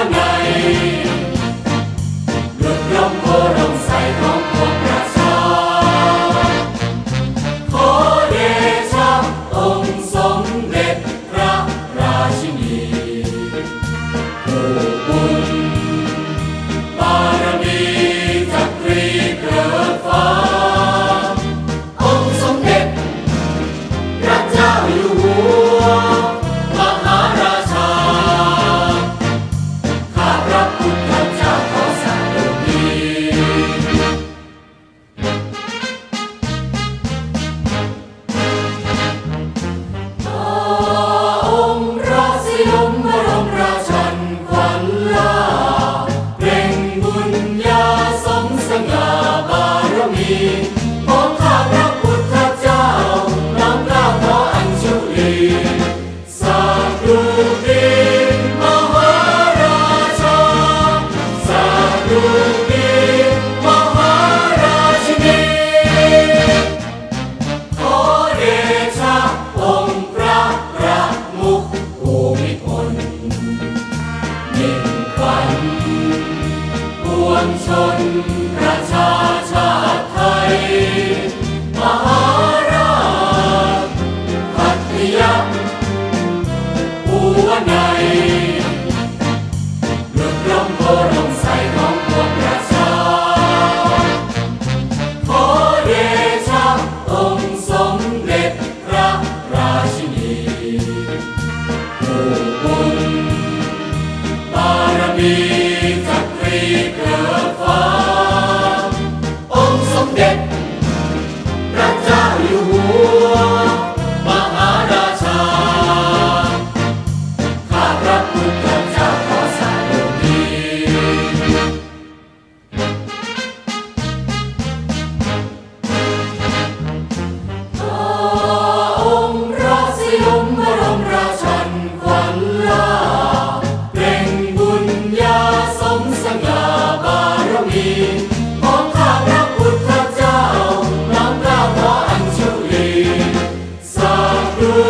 Adonai. ประชาชาติไทย มหาราชพัทยาภูวนัยลุกลงโพรใส่ของพวกประชา ขอเดชะองค์สมเด็จพระราชนีผู้บุบารมี Hãy subscribe cho